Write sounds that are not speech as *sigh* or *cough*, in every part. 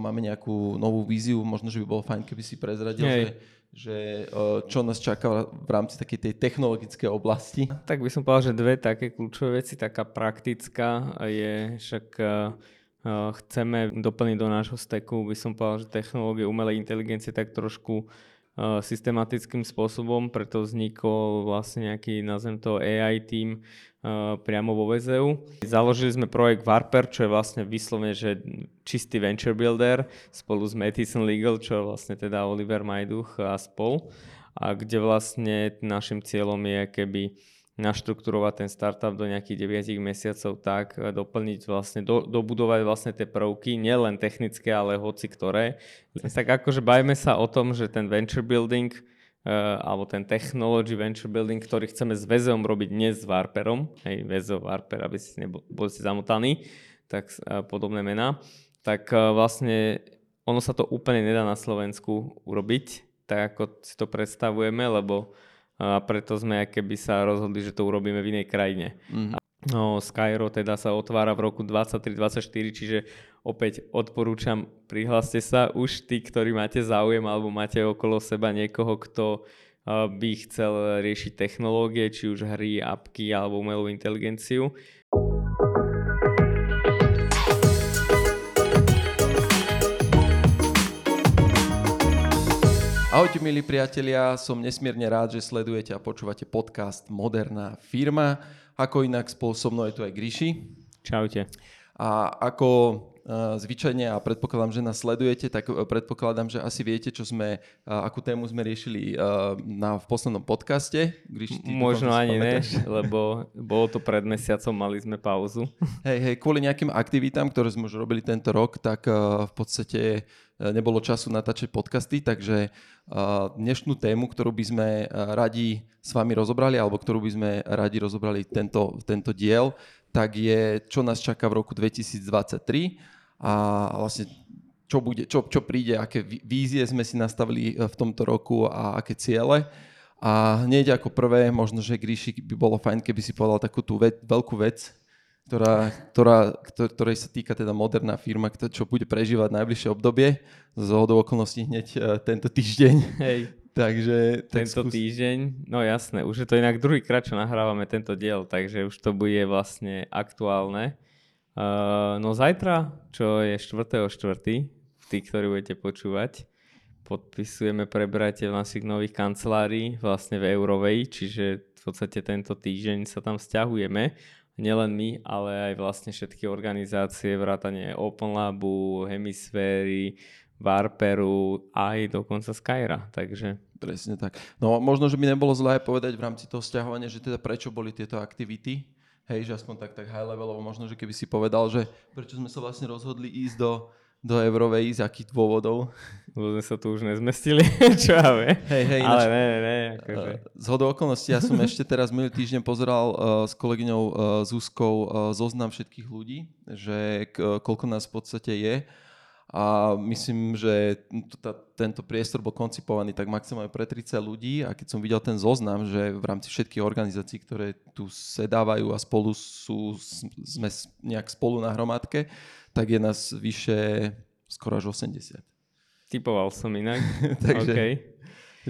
Máme nejakú novú víziu, možno, že by bolo fajn, keby si prezradil, že, že čo nás čaká v rámci takej tej technologickej oblasti. Tak by som povedal, že dve také kľúčové veci. Taká praktická je však chceme doplniť do nášho steku, by som povedal, že technológie umelej inteligencie tak trošku systematickým spôsobom, preto vznikol vlastne nejaký, nazvem to AI team priamo vo VZU. Založili sme projekt Warper, čo je vlastne vyslovene, že čistý venture builder spolu s Matheson Legal, čo je vlastne teda Oliver Majduch a spol. A kde vlastne našim cieľom je keby naštrukturovať ten startup do nejakých 9 mesiacov tak, e, doplniť vlastne, do, dobudovať vlastne tie prvky, nielen technické, ale hoci ktoré. Tak akože bajme sa o tom, že ten venture building alebo ten technology venture building, ktorý chceme s Vezom robiť, nie s Warperom, hej, Vezo, Warper, aby si neboli si zamotaní, tak uh, podobné mená, tak uh, vlastne ono sa to úplne nedá na Slovensku urobiť, tak ako si to predstavujeme, lebo a preto sme keby sa rozhodli, že to urobíme v inej krajine. Mm. No, Skyro teda sa otvára v roku 23-24, čiže opäť odporúčam, prihláste sa už tí, ktorí máte záujem alebo máte okolo seba niekoho, kto by chcel riešiť technológie, či už hry, apky alebo umelú inteligenciu. Ahojte milí priatelia, som nesmierne rád, že sledujete a počúvate podcast Moderná firma. Ako inak spolu so mnou je tu aj Gríši. Čaute. A ako zvyčajne a predpokladám, že nás sledujete, tak e, predpokladám, že asi viete, čo sme, akú tému sme riešili na, v poslednom podcaste. Gríš, Možno ani ne, *laughs* lebo bolo to pred mesiacom, mali sme pauzu. Hej, hej, kvôli nejakým aktivitám, ktoré sme už robili tento rok, tak v podstate e, nebolo času natáčať podcasty, takže dnešnú tému, ktorú by sme radi s vami rozobrali, alebo ktorú by sme radi rozobrali tento, tento diel, tak je, čo nás čaká v roku 2023 a vlastne čo, bude, čo, čo príde, aké vízie sme si nastavili e, v tomto roku a aké ciele. A hneď ako prvé, možno, že Gríši by bolo fajn, keby si povedal takú tú ve- veľkú vec, ktorá, ktorá, ktorej sa týka teda moderná firma, čo bude prežívať najbližšie obdobie. Z hodou okolností hneď uh, tento týždeň. Hej. *laughs* takže... Tak tento skús... týždeň, no jasné, už je to inak druhýkrát, čo nahrávame tento diel, takže už to bude vlastne aktuálne. No zajtra, čo je 4.4., tí, ktorí budete počúvať, podpisujeme prebratie našich nových kancelárií vlastne v Eurovej, čiže v podstate tento týždeň sa tam stiahujeme nielen my, ale aj vlastne všetky organizácie, vrátane Open Labu, Hemisféry, Warperu, aj dokonca Skyra, takže... Presne tak. No možno, že by nebolo zlé povedať v rámci toho stiahovania, že teda prečo boli tieto aktivity, hej, že aspoň tak, tak high levelovo, možno, že keby si povedal, že prečo sme sa vlastne rozhodli ísť do, do Eurovej, z akých dôvodov? *laughs* Lebo sme sa tu už nezmestili, *laughs* čo ja vie. Hej, hej, Ale ne, ne, ne. Akože. Z hodou okolností, ja som *laughs* ešte teraz minulý týždeň pozeral uh, s kolegyňou uh, Zuzkou uh, zoznam všetkých ľudí, že k, koľko nás v podstate je a myslím, že tá, tento priestor bol koncipovaný tak maximálne pre 30 ľudí a keď som videl ten zoznam, že v rámci všetkých organizácií, ktoré tu sedávajú a spolu sú, sme nejak spolu na hromadke, tak je nás vyše skoro až 80. Typoval som inak. *laughs* Takže okay.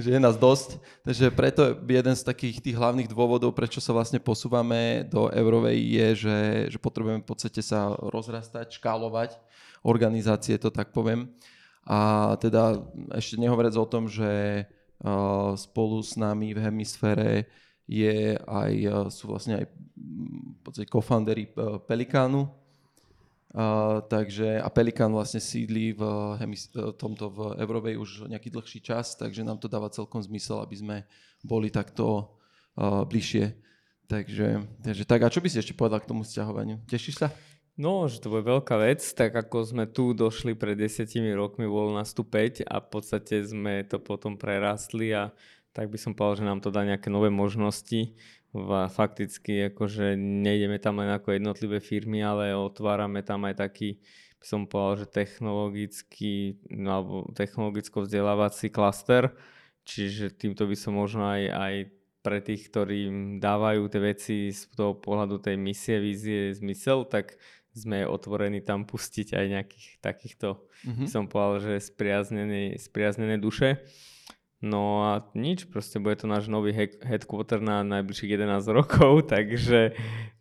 že je nás dosť. Takže preto jeden z takých tých hlavných dôvodov, prečo sa vlastne posúvame do Eurovej je, že, že potrebujeme v podstate sa rozrastať, škálovať organizácie, to tak poviem. A teda ešte nehovoriac o tom, že spolu s nami v hemisfére je aj, sú vlastne aj co-foundery e, Pelikánu, takže, a Pelikán vlastne sídli v hemis, e, tomto v Európe už nejaký dlhší čas, takže nám to dáva celkom zmysel, aby sme boli takto bližšie. Takže, takže tak, a čo by si ešte povedal k tomu sťahovaniu? Tešíš sa? No, že to bude veľká vec, tak ako sme tu došli pred desiatimi rokmi, bolo nás tu 5 a v podstate sme to potom prerastli a tak by som povedal, že nám to dá nejaké nové možnosti. Fakticky akože nejdeme tam len ako jednotlivé firmy, ale otvárame tam aj taký, by som povedal, že technologický no, alebo technologicko-vzdelávací klaster. Čiže týmto by som možno aj, aj pre tých, ktorí dávajú tie veci z toho pohľadu tej misie, vízie, zmysel, tak sme otvorení tam pustiť aj nejakých takýchto, Mhm. som povedal, že spriaznené, spriaznené duše. No a nič, proste bude to náš nový head- headquarter na najbližších 11 rokov, *laughs* takže,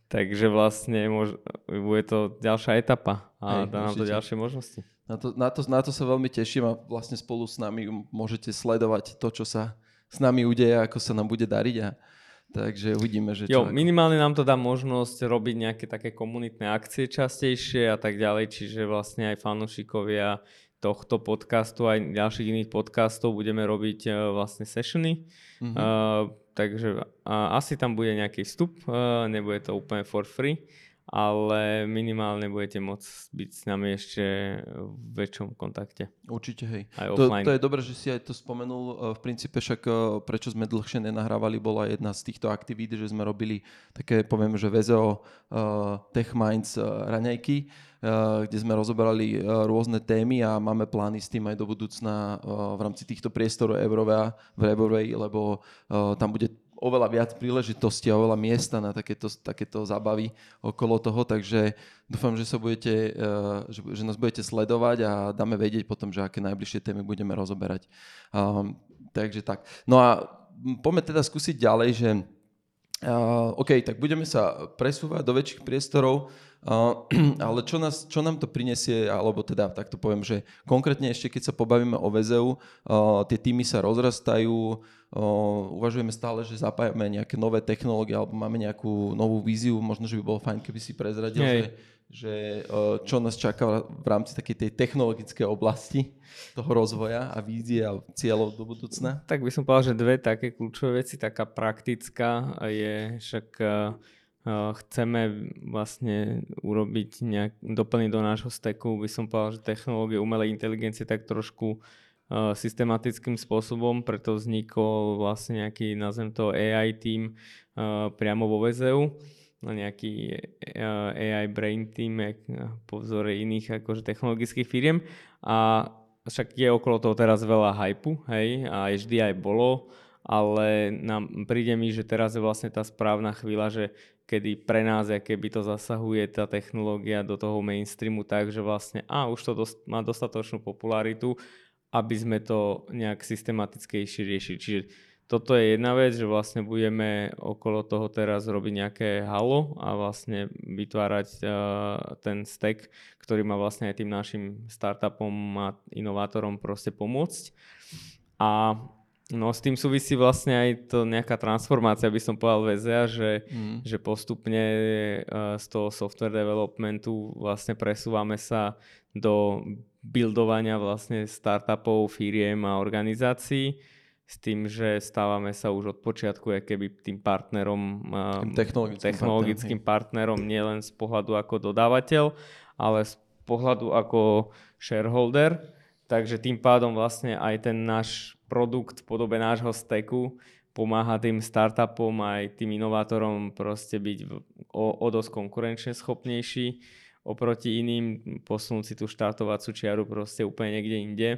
takže vlastne môž, bude to ďalšia etapa a Hej, dá nám to určite. ďalšie možnosti. Na to, na, to, na to sa veľmi teším a vlastne spolu s nami môžete sledovať to, čo sa s nami udeje, ako sa nám bude dariť a takže uvidíme, že čo. Jo, minimálne nám to dá možnosť robiť nejaké také komunitné akcie častejšie a tak ďalej, čiže vlastne aj fanúšikovia tohto podcastu aj ďalších iných podcastov budeme robiť uh, vlastne sessiony. Mhm. Uh, takže uh, asi tam bude nejaký vstup, uh, nebude to úplne for free, ale minimálne budete môcť byť s nami ešte v väčšom kontakte. Určite, hej. Aj To, offline. to je dobré, že si aj to spomenul. E, V princípe však, e, prečo sme dlhšie nenahrávali, bola jedna z týchto aktivít, že sme robili také, poviem, že VZO uh, Tech Minds uh, raňajky, uh, kde sme rozoberali uh, rôzne témy a máme plány s tým aj do budúcna uh, v rámci týchto priestorov Eurovea, v Eurovej, lebo uh, tam bude oveľa viac príležitostí a oveľa miesta na takéto, takéto zábavy okolo toho, takže dúfam, že, sa budete, eh, že, že nás budete sledovať a dáme vedieť potom, že aké najbližšie témy budeme rozoberať. Um, takže tak. No a poďme teda skúsiť ďalej, že Uh, OK, tak budeme sa presúvať do väčších priestorov, uh, *clears throat* ale čo, nás, čo nám to prinesie, alebo teda takto poviem, že konkrétne ešte keď sa pobavíme o VZU, uh, tie týmy sa rozrastajú, uh, uvažujeme stále, že zapájame nejaké nové technológie alebo máme nejakú novú víziu, možno, že by bolo fajn, keby si prezradil, Hej. že, že čo nás čaká v rámci takej tej technologickej oblasti toho rozvoja a vízie a cieľov do budúcna. Tak by som povedal, že dve také kľúčové veci. Taká praktická je však uh, uh, chceme vlastne urobiť nejak, doplniť do nášho steku, by som povedal, že technológie umelej inteligencie tak trošku uh, systematickým spôsobom, preto vznikol vlastne nejaký, nazvem to AI uh, priamo vo VZU no nejaký uh, AI brain team po vzore iných akože technologických firiem a však je okolo toho teraz veľa hypu, hej, a vždy aj bolo, ale nám, príde mi, že teraz je vlastne tá správna chvíľa, že kedy pre nás, aké by to zasahuje tá technológia do toho mainstreamu tak, že vlastne a už to dost, má dostatočnú popularitu, aby sme to nejak systematickejšie riešili. Čiže toto je jedna vec, že vlastne budeme okolo toho teraz robiť nejaké halo a vlastne vytvárať uh, ten stack, ktorý má vlastne aj tým našim startupom a inovátorom proste pomôcť. A no s tým súvisí vlastne aj to nejaká transformácia, by som povedal VZA, že, Mm. že postupne uh, z toho software developmentu vlastne presúvame sa do buildovania vlastne startupov, firiem a organizácií s tým, že stávame sa už od počiatku keby tým partnerom, Tým technologickým technologickým partnerom, nielen z pohľadu ako dodávateľ, ale z pohľadu ako shareholder. Takže tým pádom vlastne aj ten náš produkt v podobe nášho steku pomáha tým startupom aj tým inovátorom proste byť o, o dosť konkurenčne schopnejší oproti iným, posunúť si tú štartovacú čiaru proste úplne niekde inde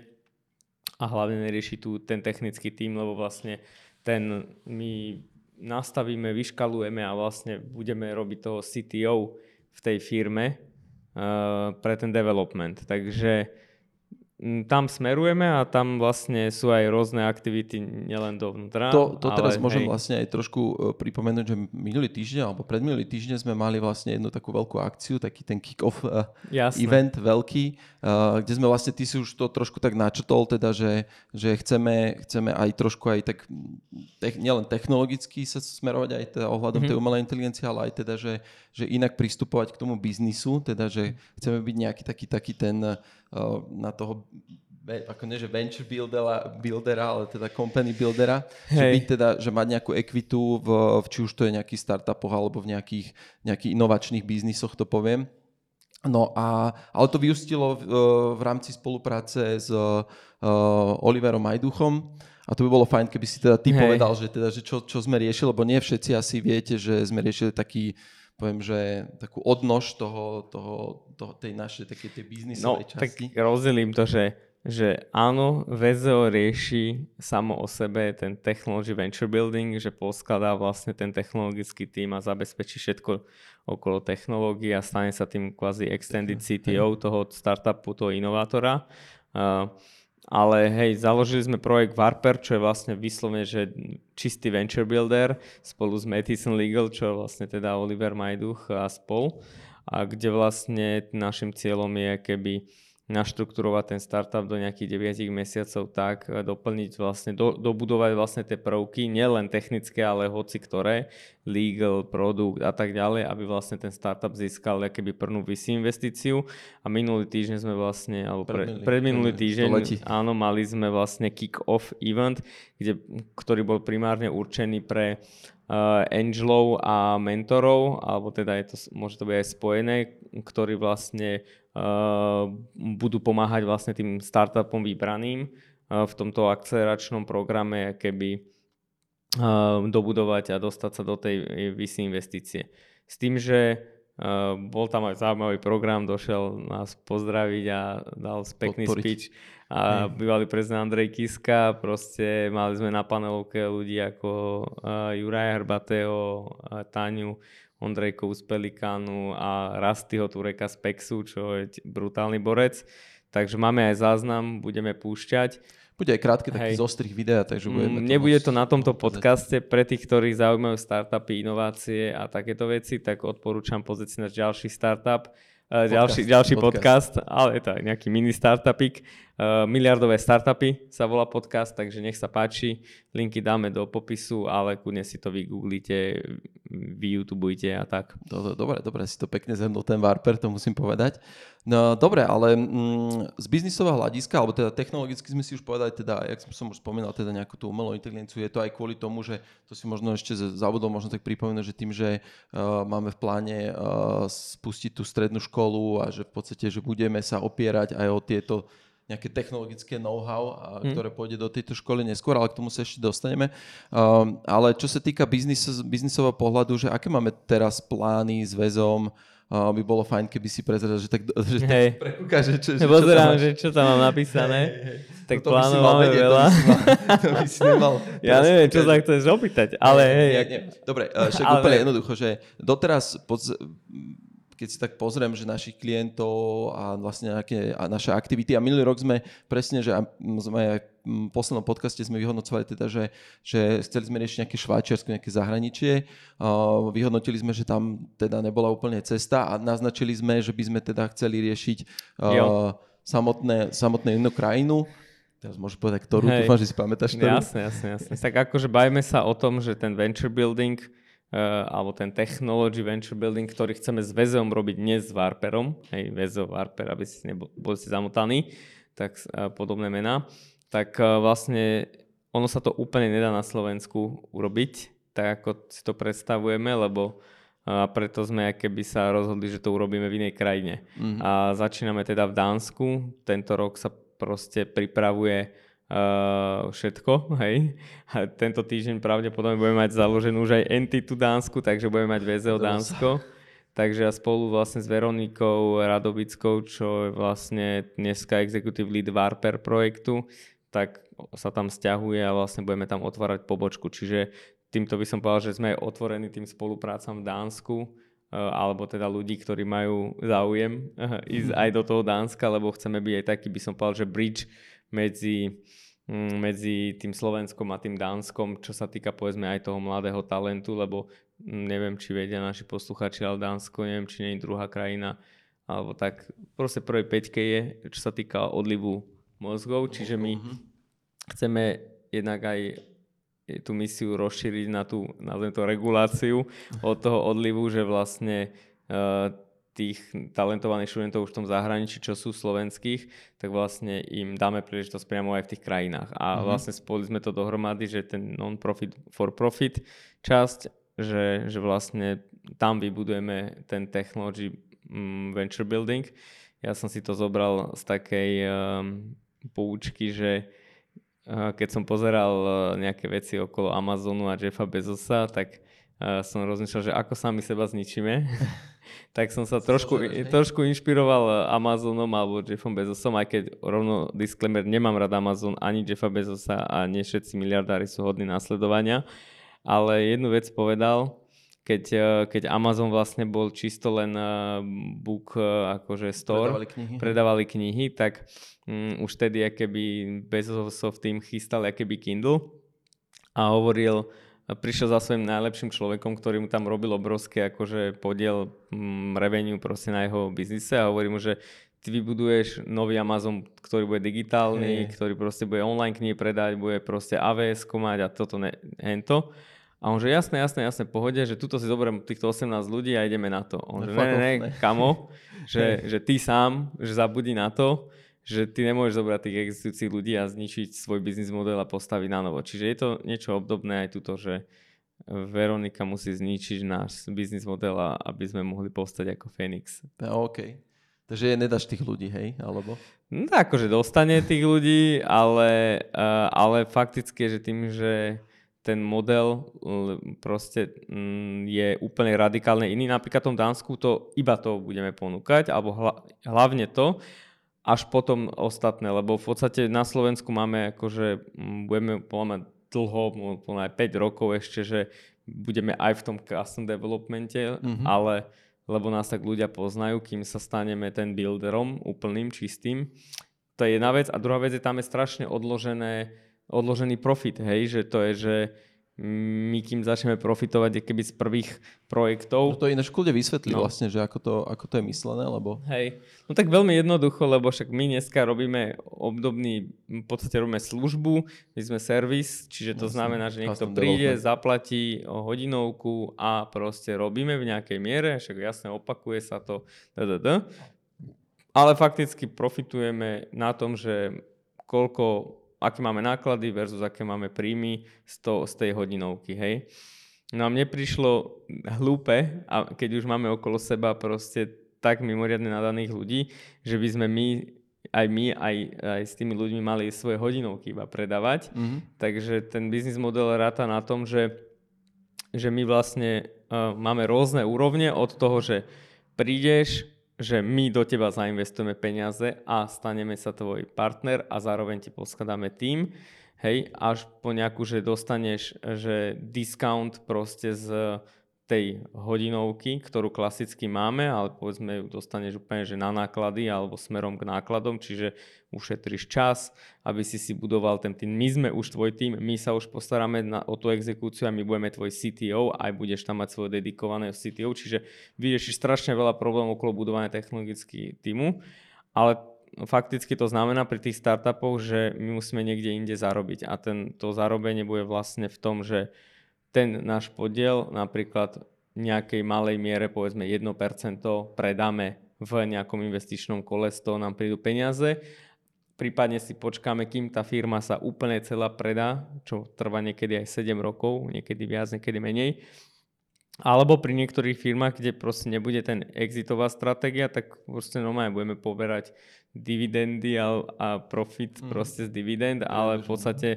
a hlavne nerieši tu ten technický tým, lebo vlastne ten my nastavíme, vyškalujeme a vlastne budeme robiť toho CTO v tej firme uh, pre ten development. Takže tam smerujeme a tam vlastne sú aj rôzne aktivity nielen dovnútra. To, to teraz ale môžem hej, vlastne aj trošku e, pripomenúť, že minulý týždeň alebo predminulý týždeň sme mali vlastne jednu takú veľkú akciu, taký ten kick-off e, Jasné. event veľký, e, kde sme vlastne, ty si už to trošku tak načetol, teda, že, že chceme, chceme aj trošku aj tak tech, nielen technologicky sa smerovať aj teda ohľadom mm-hmm. tej umelej inteligencie, ale aj teda, že, že inak pristupovať k tomu biznisu, teda, že chceme byť nejaký taký, taký ten uh, na toho ako nie, že venture buildera, buildera, ale teda company buildera, že Hej. byť teda, že mať nejakú ekvitu v, v či už to je nejakých startupoch alebo v nejakých, nejakých inovačných biznisoch, to poviem. No a, ale to vyústilo v, v rámci spolupráce s uh, Oliverom Majduchom a to by bolo fajn, keby si teda ty Hej. povedal, že, teda, že čo, čo sme riešili, lebo nie všetci asi viete, že sme riešili taký poviem, že takú odnož toho, toho, toho tej našej takej tej No, biznisovej tak časti. rozdelím to, že že áno, VZO rieši samo o sebe ten technology venture building, že poskladá vlastne ten technologický tým a zabezpečí všetko okolo technológií a stane sa tým kvázi extended CTO toho startupu, toho inovátora. Uh, ale hej, založili sme projekt Warper, čo je vlastne vyslovene, že čistý venture builder spolu s Mathison Legal, čo je vlastne teda Oliver Majduch a spol. A kde vlastne našim cieľom je keby naštrukturovať ten startup do nejakých 9 mesiacov tak, e, doplniť vlastne, do, dobudovať vlastne tie prvky, nielen technické, ale hoci ktoré, legal, produkt a tak ďalej, aby vlastne ten startup získal keby prvnú VC investíciu. A minulý týždeň sme vlastne, alebo pre, predminulý týždeň, áno, mali sme vlastne kick-off event, kde, ktorý bol primárne určený pre uh, angelov a mentorov, alebo teda je to, môže to byť aj spojené, ktorí vlastne budú pomáhať vlastne tým startupom vybraným uh, v tomto akceleračnom programe, keby uh, dobudovať a dostať sa do tej VC investície. S tým, že bol tam aj zaujímavý program, došiel nás pozdraviť a dal pekný Podporiť. speech a bývalý prezident Andrej Kiska, proste mali sme na panelovke ľudí ako uh, Juraj Hrbatého, Táňu Ondrejkovú z Pelikánu a Rastyho Tureka z Pexu, čo je brutálny borec. Takže máme aj záznam, budeme púšťať. Bude aj krátky taký zostrih videa, takže mm, budeme Nebude to na tomto podcaste. Pre tých, ktorí zaujímajú startupy, inovácie a takéto veci, tak odporúčam pozrieť si náš ďalší startup. Eh, podcast, ďalší, ďalší podcast. podcast, ale je to aj nejaký mini startupik. Uh, miliardové startupy sa volá podcast, takže nech sa páči. Linky dáme do popisu, ale kudne si to vygooglite, vy YouTubeujte a tak. Dobre, dobre, si to pekne zhrnul ten Warper, to musím povedať. No dobre, ale mm, z biznisového hľadiska, alebo teda technologicky sme si už povedali, teda, jak som už spomínal, teda nejakú tú umelú inteligenciu, je to aj kvôli tomu, že to si možno ešte zabudol možno tak pripomenúť, že tým, že uh, máme v pláne uh, spustiť tú strednú školu a že v podstate, že budeme sa opierať aj o tieto nejaké technologické know-how, hmm. ktoré pôjde do tejto školy neskôr, ale k tomu sa ešte dostaneme. Um, ale čo sa týka biznis, biznisového pohľadu, že aké máme teraz plány s väzom, uh, by bolo fajn, keby si prezrel, že tak, *laughs* že tak prekúka, že, čo, že, Pozerám, čo že čo tam mám napísané. Hej, hej. Tak no plánov máme vedieť, veľa. To by, si mal, to by si nemal *laughs* ja neviem, čo sa chceš opýtať, ale hej. Nie, nie. Dobre, však ale... úplne jednoducho, že doteraz pod, keď si tak pozriem, že našich klientov a vlastne nejaké a naše aktivity a minulý rok sme presne, že sme aj v poslednom podcaste sme vyhodnocovali teda, že, že chceli sme riešiť nejaké Švajčiarsko, nejaké zahraničie. Vyhodnotili sme, že tam teda nebola úplne cesta a naznačili sme, že by sme teda chceli riešiť uh, samotné, samotné jednu krajinu. Teraz môžeš povedať, ktorú, Hej. dúfam, že si pamätáš ktorú. Jasne, jasne, jasne. Tak akože bajme sa o tom, že ten venture building alebo ten technology venture building, ktorý chceme s VZom robiť dnes s Warperom, hej, VZO, Warper, aby si neboli si zamotaní, tak uh, podobné mená, tak uh, vlastne ono sa to úplne nedá na Slovensku urobiť, tak ako si to predstavujeme, lebo a preto sme keby sa rozhodli, že to urobíme v inej krajine. Mm-hmm. A začíname teda v Dánsku, tento rok sa proste pripravuje uh, všetko, hej. A tento týždeň pravdepodobne budeme mať založenú už aj entitu Dánsku, takže budeme mať VZO Dánsko. Takže ja spolu vlastne s Veronikou Radovickou, čo je vlastne dneska executive lead Warper projektu, tak sa tam stiahuje a vlastne budeme tam otvárať pobočku. Čiže týmto by som povedal, že sme aj otvorení tým spoluprácam v Dánsku, alebo teda ľudí, ktorí majú záujem ísť aj do toho Dánska, lebo chceme byť aj taký, by som povedal, že bridge medzi Mm, medzi tým Slovenskom a tým Dánskom, čo sa týka povedzme aj toho mladého talentu, lebo mm, neviem, či vedia naši posluchači, ale Dánsko, neviem, či nie je druhá krajina, alebo tak proste prvej peťke je, čo sa týka odlivu mozgov, čiže my uh-huh. chceme jednak aj tú misiu rozšíriť na tú, nazvem to, reguláciu od toho odlivu, že vlastne uh, tých talentovaných študentov už v tom zahraničí, čo sú slovenských, tak vlastne im dáme príležitosť priamo aj v tých krajinách. A mm-hmm. vlastne spojili sme to dohromady, že ten non-profit for profit časť, že, že vlastne tam vybudujeme ten technology um, venture building. Ja som si to zobral z takej um, poučky, že uh, keď som pozeral uh, nejaké veci okolo Amazonu a Jeffa Bezosa, tak uh, som rozmýšľal, že ako sami seba zničíme. *laughs* tak som sa trošku, trošku inšpiroval Amazonom alebo Jeffom Bezosom, aj keď rovno disclaimer, nemám rád Amazon ani Jeffa Bezosa a nie všetci miliardári sú hodní následovania. Ale jednu vec povedal, keď, eh, keď Amazon vlastne bol čisto len uh, book akože store, predávali knihy, predávali knihy tak um, už tedy keby Bezosov tým chystal keby Kindle a hovoril, prišiel za svojím najlepším človekom, ktorý mu tam robil obrovské akože podiel revenue proste na jeho biznise a hovorí mu, že ty vybuduješ nový Amazon, ktorý bude digitálny, hey. ktorý proste bude online knihy predať, bude proste AWS mať a toto ne, hento. A on že jasné, jasné, jasné, pohode, že tuto si zoberiem týchto 18 ľudí a ideme na to. On no, že ne, ne, ne, kamo, že, *laughs* že ty sám, že zabudí na to, že ty nemôžeš zobrať tých existujúcich ľudí a zničiť svoj biznis model a postaviť na novo. Čiže je to niečo obdobné aj tuto, že Veronika musí zničiť náš biznis model, aby sme mohli postať ako. No, OK. Takže nedáš tých ľudí, hej? Alebo? No, akože dostane tých ľudí, ale, ale fakticky, že tým, že ten model proste mm, je úplne radikálne iný. Napríklad v tom Dánsku to iba to budeme ponúkať, alebo hlavne to, až potom ostatné, lebo v podstate na Slovensku máme akože, budeme poľa dlho, poľa 5 rokov ešte, že budeme aj v tom custom developmente, mm-hmm. ale lebo nás tak ľudia poznajú, kým sa staneme ten builderom úplným, čistým. To je jedna vec. A druhá vec je, tam je strašne odložené odložený profit, hej, že to je, že my kým začneme profitovať keby z prvých projektov. No to ináč kľudne vysvetlí no. vlastne, že ako to, ako to je myslené, lebo... Hej, no tak veľmi jednoducho, lebo však my dneska robíme obdobný, v podstate robíme službu, my sme servis, čiže to Jasne. znamená, že niekto príde, development. zaplatí hodinovku a proste robíme v nejakej miere, však jasne opakuje sa to, da. ale fakticky profitujeme na tom, že koľko aké máme náklady versus aké máme príjmy z, to, z tej hodinovky, hej. No a mne prišlo hlúpe, a keď už máme okolo seba proste tak mimoriadne nadaných ľudí, že by sme my, aj my, aj, aj s tými ľuďmi mali svoje hodinovky iba predávať. Mm-hmm. Takže ten biznis model ráta na tom, že, že my vlastne uh, máme rôzne úrovne od toho, že prídeš, že my do teba zainvestujeme peniaze a staneme sa tvoj partner a zároveň ti poskladáme tým, hej, až po nejakú, že dostaneš, že discount proste z tej hodinovky, ktorú klasicky máme, ale povedzme ju dostaneš úplne že na náklady alebo smerom k nákladom, čiže ušetríš čas, aby si si budoval ten tým. My sme už tvoj tým, my sa už postaráme na, o tú exekúciu a my budeme tvoj CTO, aj budeš tam mať svoje dedikované CTO, čiže vyriešiš strašne veľa problémov okolo budovania technologického týmu, ale fakticky to znamená pri tých startupoch, že my musíme niekde inde zarobiť a ten, to zarobenie bude vlastne v tom, že ten náš podiel napríklad nejakej malej miere, povedzme 1% predáme v nejakom investičnom kole, z toho nám prídu peniaze. Prípadne si počkáme, kým tá firma sa úplne celá predá, čo trvá niekedy aj 7 rokov, niekedy viac, niekedy menej. Alebo pri niektorých firmách, kde proste nebude ten exitová stratégia, tak proste normálne budeme poberať dividendy a, a profit mm. proste z dividend, ale v podstate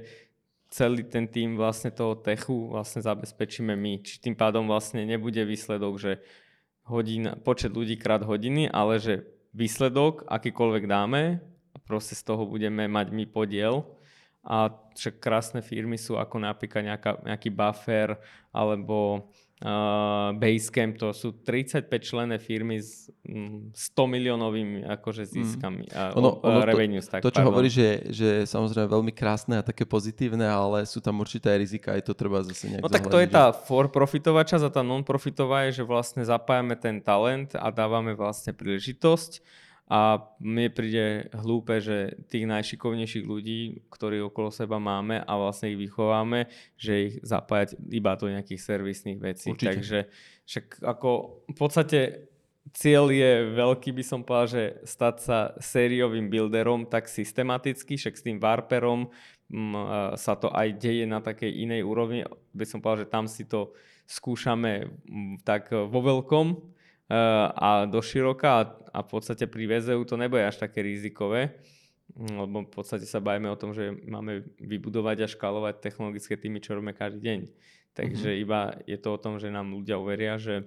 celý ten tým vlastne toho techu vlastne zabezpečíme my. Či tým pádom vlastne nebude výsledok, že hodina, počet ľudí krát hodiny, ale že výsledok, akýkoľvek dáme, proste z toho budeme mať my podiel. A však krásne firmy sú ako napríklad nejaká, nejaký buffer alebo uh, Basecamp, to sú 35 člené firmy s um, mm, 100 miliónovými akože ziskami. Mm. Uh, ono, ono revenues, tak, to, čo hovorí, že, že samozrejme veľmi krásne a také pozitívne, ale sú tam určité rizika, aj to treba zase nejak No tak to je tá for-profitová časť a tá non-profitová je, že vlastne zapájame ten talent a dávame vlastne príležitosť a mne príde hlúpe, že tých najšikovnejších ľudí, ktorí okolo seba máme a vlastne ich vychováme, že ich zapájať iba do nejakých servisných vecí. Určite. Takže však ako v podstate cieľ je veľký, by som povedal, že stať sa sériovým builderom tak systematicky, však s tým Warperom m, mm, sa to aj deje na takej inej úrovni. By som povedal, že tam si to skúšame m, tak vo veľkom, a do široka a, a v podstate pri VZU to nebude až také rizikové, lebo v podstate sa bajíme o tom, že máme vybudovať a škálovať technologické týmy, čo robíme každý deň. Takže mm-hmm. iba je to o tom, že nám ľudia uveria, že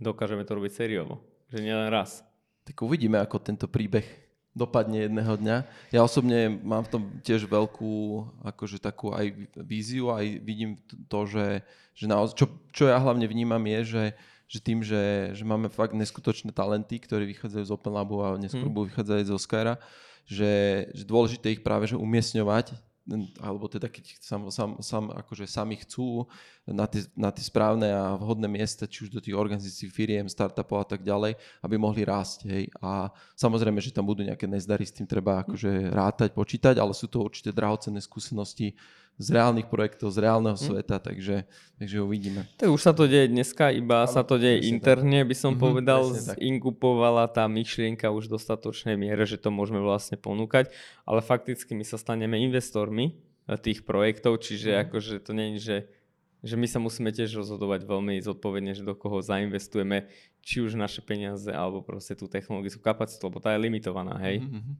dokážeme to robiť sériovo. Že nielen raz. Tak uvidíme, ako tento príbeh dopadne jedného dňa. Ja osobne mám v tom tiež veľkú akože takú aj víziu, aj vidím to, že, že naoz, čo, čo ja hlavne vnímam je, že, že tým, že, že máme fakt neskutočné talenty, ktorí vychádzajú z Open Labu a neskôr hmm. budú vychádzať zo Skyra, že, že dôležité ich práve že umiestňovať alebo teda keď sam, sam, sam, akože sami chcú na tie, na tie správne a vhodné miesta, či už do tých organizácií, firiem, startupov a tak ďalej, aby mohli rásť. Hej. A samozrejme, že tam budú nejaké nezdary, s tým treba akože rátať, počítať, ale sú to určite drahocenné skúsenosti z reálnych projektov, z reálneho hm. sveta, takže, takže uvidíme. Tak už sa to deje dneska, iba ale, sa to deje interne, by som mm-hmm, povedal, inkupovala tá myšlienka už v dostatočnej miere, že to môžeme vlastne ponúkať, ale fakticky my sa staneme investormi tých projektov, čiže mm. akože to nie je, že že my sa musíme tiež rozhodovať veľmi zodpovedne, že do koho zainvestujeme, či už naše peniaze, alebo proste tú technologickú kapacitu, lebo tá je limitovaná, hej. Mm-hmm.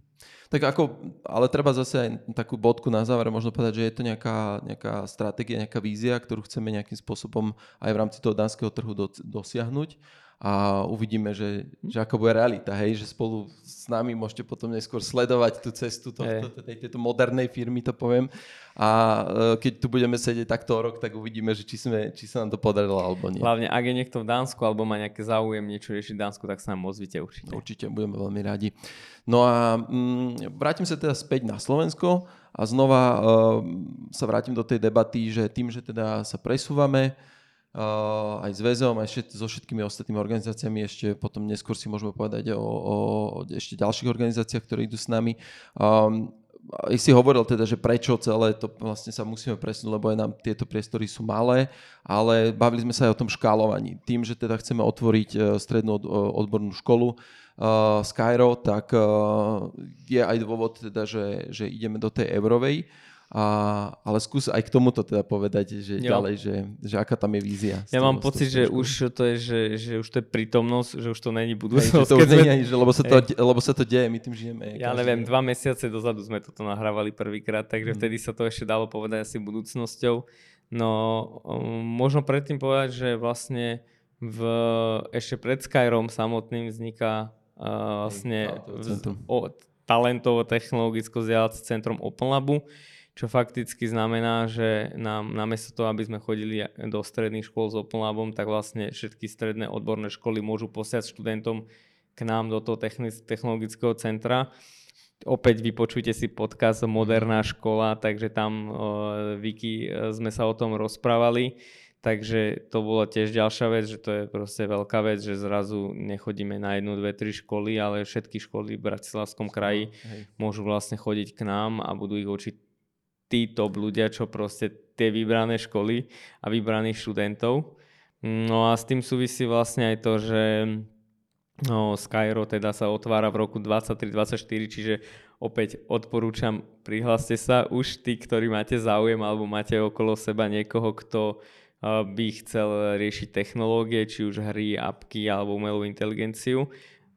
Tak ako, ale treba zase aj takú bodku na záver, možno povedať, že je to nejaká, nejaká stratégia, nejaká vízia, ktorú chceme nejakým spôsobom aj v rámci toho dánskeho trhu do, dosiahnuť a uvidíme, že, že ako bude realita, hej, že spolu s nami môžete potom neskôr sledovať tú cestu tohto, tej, tejto modernej firmy, to poviem. A e, keď tu budeme sedieť takto rok, tak uvidíme, že či, sme, či sa nám to podarilo alebo nie. Hlavne, ak je niekto v Dánsku alebo má nejaké záujem niečo riešiť v Dánsku, tak sa nám ozvite určite. Určite, budeme veľmi radi. No a mm, vrátim sa teda späť na Slovensko a znova uh, sa vrátim do tej debaty, že tým, že teda sa presúvame, aj s väzom, aj so všetkými ostatnými organizáciami. Ešte potom neskôr si môžeme povedať o, o, ešte ďalších organizáciách, ktoré idú s nami. Um, si hovoril teda, že prečo celé to vlastne sa musíme presunúť, lebo aj nám tieto priestory sú malé, ale bavili sme sa aj o tom škálovaní. Tým, že teda chceme otvoriť e, strednú odbornú školu uh, Skyro, tak uh, je aj dôvod teda, že, že ideme do tej eurovej a, ale skús aj k tomuto teda povedať, že jo. ďalej, že, že aká tam je vízia. Ja mám pocit, že už to je, že, že už to je prítomnosť, že už to není budúcnosť. to už není, že, lebo, sa to, lebo sa to deje, my tým žijeme. Ja neviem, dva mesiace dozadu sme toto nahrávali prvýkrát, takže hmm. vtedy sa to ešte dalo povedať asi budúcnosťou. No um, možno predtým povedať, že vlastne v, ešte pred Skyrom samotným vzniká uh, vlastne v, talentovo-technologicko vzdelávacie centrum Open Labu, čo fakticky znamená, že nám namiesto toho, aby sme chodili do stredných škôl s Open Labom, tak vlastne všetky stredné odborné školy môžu posiať študentom k nám do toho technologického centra. Opäť vypočujte si podcast Moderná škola, takže tam uh, Viki e, sme sa o tom rozprávali. Takže to bola tiež ďalšia vec, že to je proste veľká vec, že zrazu nechodíme na jednu, dve, tri školy, ale všetky školy v Bratislavskom kraji Hej. môžu vlastne chodiť k nám a budú ich učiť tí top ľudia, čo proste tie vybrané školy a vybraných študentov. No a s tým súvisí vlastne aj to, že no, Skyro teda sa otvára v roku 23-24, čiže opäť odporúčam, prihláste sa už tí, ktorí máte záujem alebo máte okolo seba niekoho, kto by chcel riešiť technológie, či už hry, apky alebo umelú inteligenciu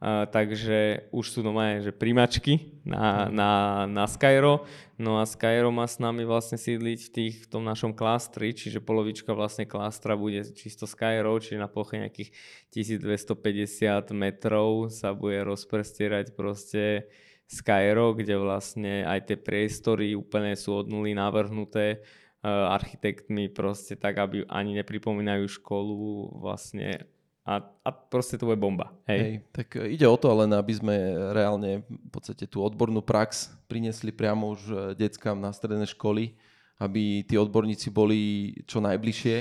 Takže už sú doma že primačky na, na, na Skyro. No a Skyro má s nami vlastne sídliť v, tých, v tom našom klastri, čiže polovička vlastne klastra bude čisto Skyro, čiže na ploche nejakých 1250 metrov sa bude rozprestierať proste Skyro, kde vlastne aj tie priestory úplne sú od nuly navrhnuté uh, architektmi proste tak, aby ani nepripomínajú školu vlastne a, a proste to bude bomba. Hej. Hej, tak e, ide o to len, aby sme reálne v podstate tú odbornú prax priniesli priamo už e, deckám na stredné školy, aby tí odborníci boli čo najbližšie.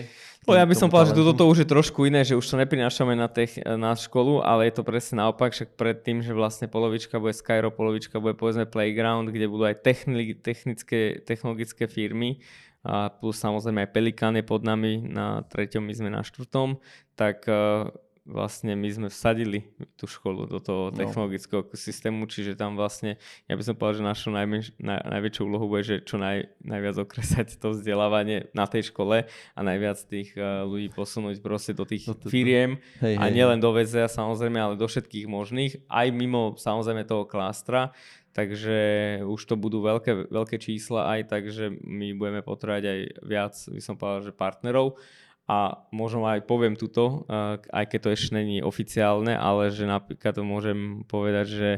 No ja by som povedal, že toto už je trošku iné, že už to neprinášame na, tech, na školu, ale je to presne naopak, však pred tým, že vlastne polovička bude Skyro, polovička bude povedzme Playground, kde budú aj technické, technologické firmy, a plus samozrejme aj Pelikán je pod nami, na treťom my sme na štvrtom, tak uh, vlastne my sme vsadili tú školu do toho no. technologického no. systému, čiže tam vlastne, ja by som povedal, že našou najmenš, naj, najväčšou úlohou bude, že čo naj, najviac okresať to vzdelávanie na tej škole a najviac tých uh, ľudí posunúť proste do tých no, to, firiem hej, a nielen do VZA samozrejme, ale do všetkých možných, aj mimo samozrejme toho klástra, takže už to budú veľké, veľké čísla aj tak, že my budeme potrebovať aj viac, by som povedal, že partnerov a možno aj poviem tuto, aj keď to ešte není oficiálne, ale že napríklad to môžem povedať, že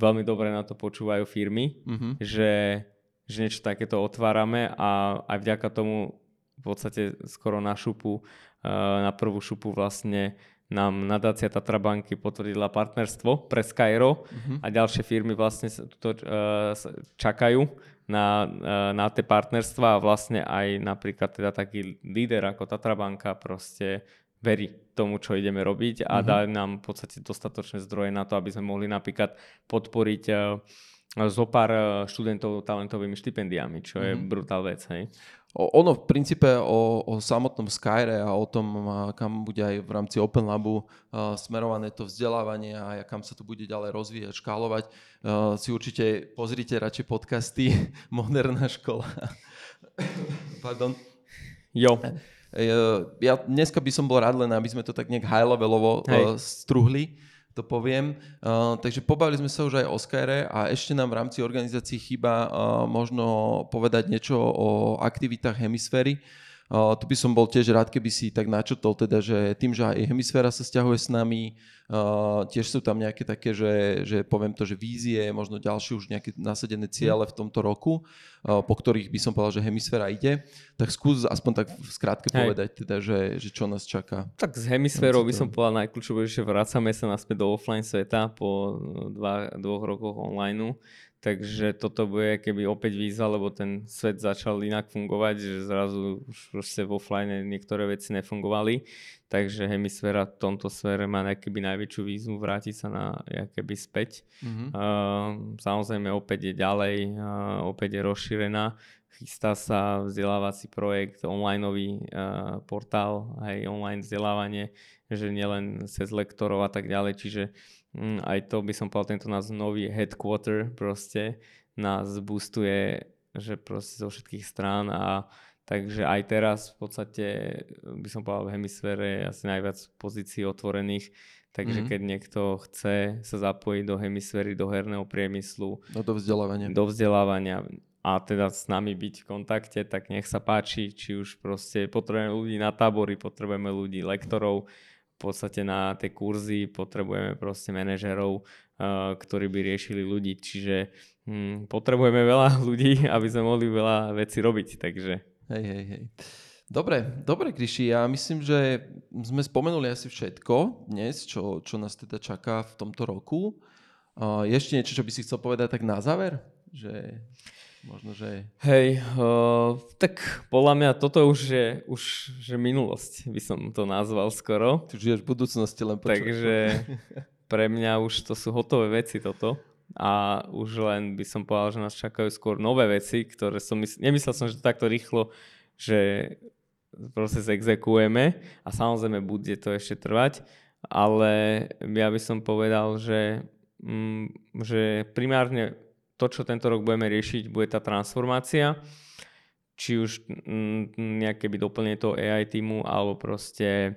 veľmi dobre na to počúvajú firmy, mm-hmm. že, že niečo takéto otvárame a aj vďaka tomu v podstate skoro na šupu, na prvú šupu vlastne nám nadácia Tatrabanky potvrdila partnerstvo pre Skyro mm-hmm. a ďalšie firmy vlastne to čakajú na, eh, na tie partnerstva a vlastne aj napríklad teda taký líder ako Tatrabanka proste verí tomu, čo ideme robiť a mm-hmm. dá nám v podstate dostatočné zdroje na to, aby sme mohli napríklad podporiť uh, zo pár študentov talentovými štipendiami, čo mm-hmm. je mhm. brutál vec. Hej. Ono v princípe o, o samotnom Skyre a o tom, kam bude aj v rámci Open Labu smerované to vzdelávanie a kam sa to bude ďalej rozvíjať, škálovať, si určite pozrite radšej podcasty *laughs* Moderná škola. *laughs* Pardon. Jo. Ja dneska by som bol rád len, aby sme to tak nejak high levelovo uh, struhli to poviem. Uh, takže pobavili sme sa už aj o Skyre a ešte nám v rámci organizácií chýba uh, možno povedať niečo o aktivitách hemisféry. Uh, tu by som bol tiež rád, keby si tak načotol, teda, že tým, že aj hemisféra sa stiahuje s nami, uh, tiež sú tam nejaké také, že, že poviem to, že vízie, možno ďalšie už nejaké nasadené ciele v tomto roku, uh, po ktorých by som povedal, že hemisféra ide. Tak skús aspoň tak v skrátke Hej. povedať, teda, že, že čo nás čaká. Tak s hemisférou by som povedal najkľúčovejšie, že vracame sa naspäť do offline sveta po dva, dvoch rokoch online Takže toto bude keby opäť výzva, lebo ten svet začal inak fungovať, že zrazu už proste v offline niektoré veci nefungovali. Takže hemisféra v tomto sfére má keby najväčšiu výzvu vrátiť sa na keby späť. Mm-hmm. Uh, samozrejme opäť je ďalej, uh, opäť je rozšírená. Chystá sa vzdelávací projekt, online uh, portál, aj online vzdelávanie, že nielen cez lektorov a tak ďalej. Čiže Mm, aj to by som povedal, tento nás nový headquarter proste nás boostuje, že proste zo všetkých strán a takže aj teraz v podstate by som povedal v hemisfére je asi najviac pozícií otvorených, takže mm-hmm. keď niekto chce sa zapojiť do hemisféry, do herného priemyslu, no do vzdelávania. do vzdelávania a teda s nami byť v kontakte, tak nech sa páči, či už proste potrebujeme ľudí na tábory, potrebujeme ľudí lektorov, podstate na tie kurzy potrebujeme proste manažerov, uh, ktorí by riešili ľudí, čiže hm, potrebujeme veľa *laughs* ľudí, aby sme mohli veľa veci robiť, takže... Hej, hej, hej. Dobre, dobre, Kriši, ja myslím, že sme spomenuli asi všetko dnes, čo, čo nás teda čaká v tomto roku. Uh, ešte niečo, čo by si chcel povedať tak na záver? Že možno, že... Hej, uh, tak podľa mňa toto už je už že minulosť, by som to nazval skoro. Ty žiješ v budúcnosti len počuť. Takže *laughs* pre mňa už to sú hotové veci toto a už len by som povedal, že nás čakajú skôr nové veci, ktoré som mysl... nemyslel som, že to takto rýchlo, že proces exekujeme a samozrejme bude to ešte trvať, ale ja by som povedal, že, mm, že primárne to, čo tento rok budeme riešiť, bude tá transformácia, či už mm, nejaké by doplnenie toho AI týmu, alebo proste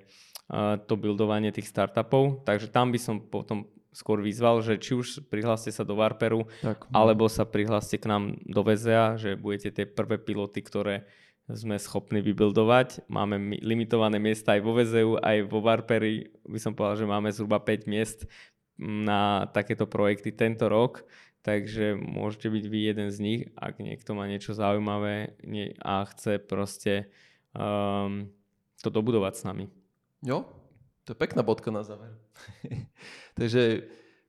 to buildovanie tých startupov. Takže tam by som potom skôr vyzval, že či už prihláste sa do Varperu, tak, no. alebo sa prihláste k nám do VZA, že budete tie prvé piloty, ktoré sme schopní vybuildovať. Máme limitované miesta aj vo VZU, aj vo Varperi. By som povedal, že máme zhruba 5 miest na takéto projekty tento rok takže môžete byť vy jeden z nich, ak niekto má niečo zaujímavé a chce proste um, to dobudovať s nami. Jo, to je pekná bodka na záver. *laughs* takže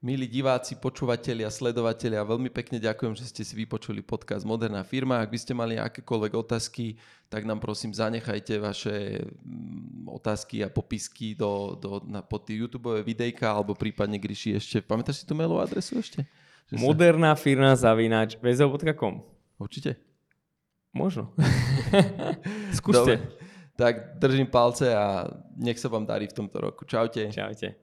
milí diváci, počúvatelia, sledovatelia, veľmi pekne ďakujem, že ste si vypočuli podcast Moderná firma. Ak by ste mali akékoľvek otázky, tak nám prosím zanechajte vaše mm, otázky a popisky do, do, na, pod tie YouTube videjka alebo prípadne Gryši ešte. Pamätáš si tú mailovú adresu ešte? Moderná firma zavináč väzov.com. Určite. Možno. *laughs* Skúste. Dobre. Tak držím palce a nech sa vám darí v tomto roku. Čaute. Čaute.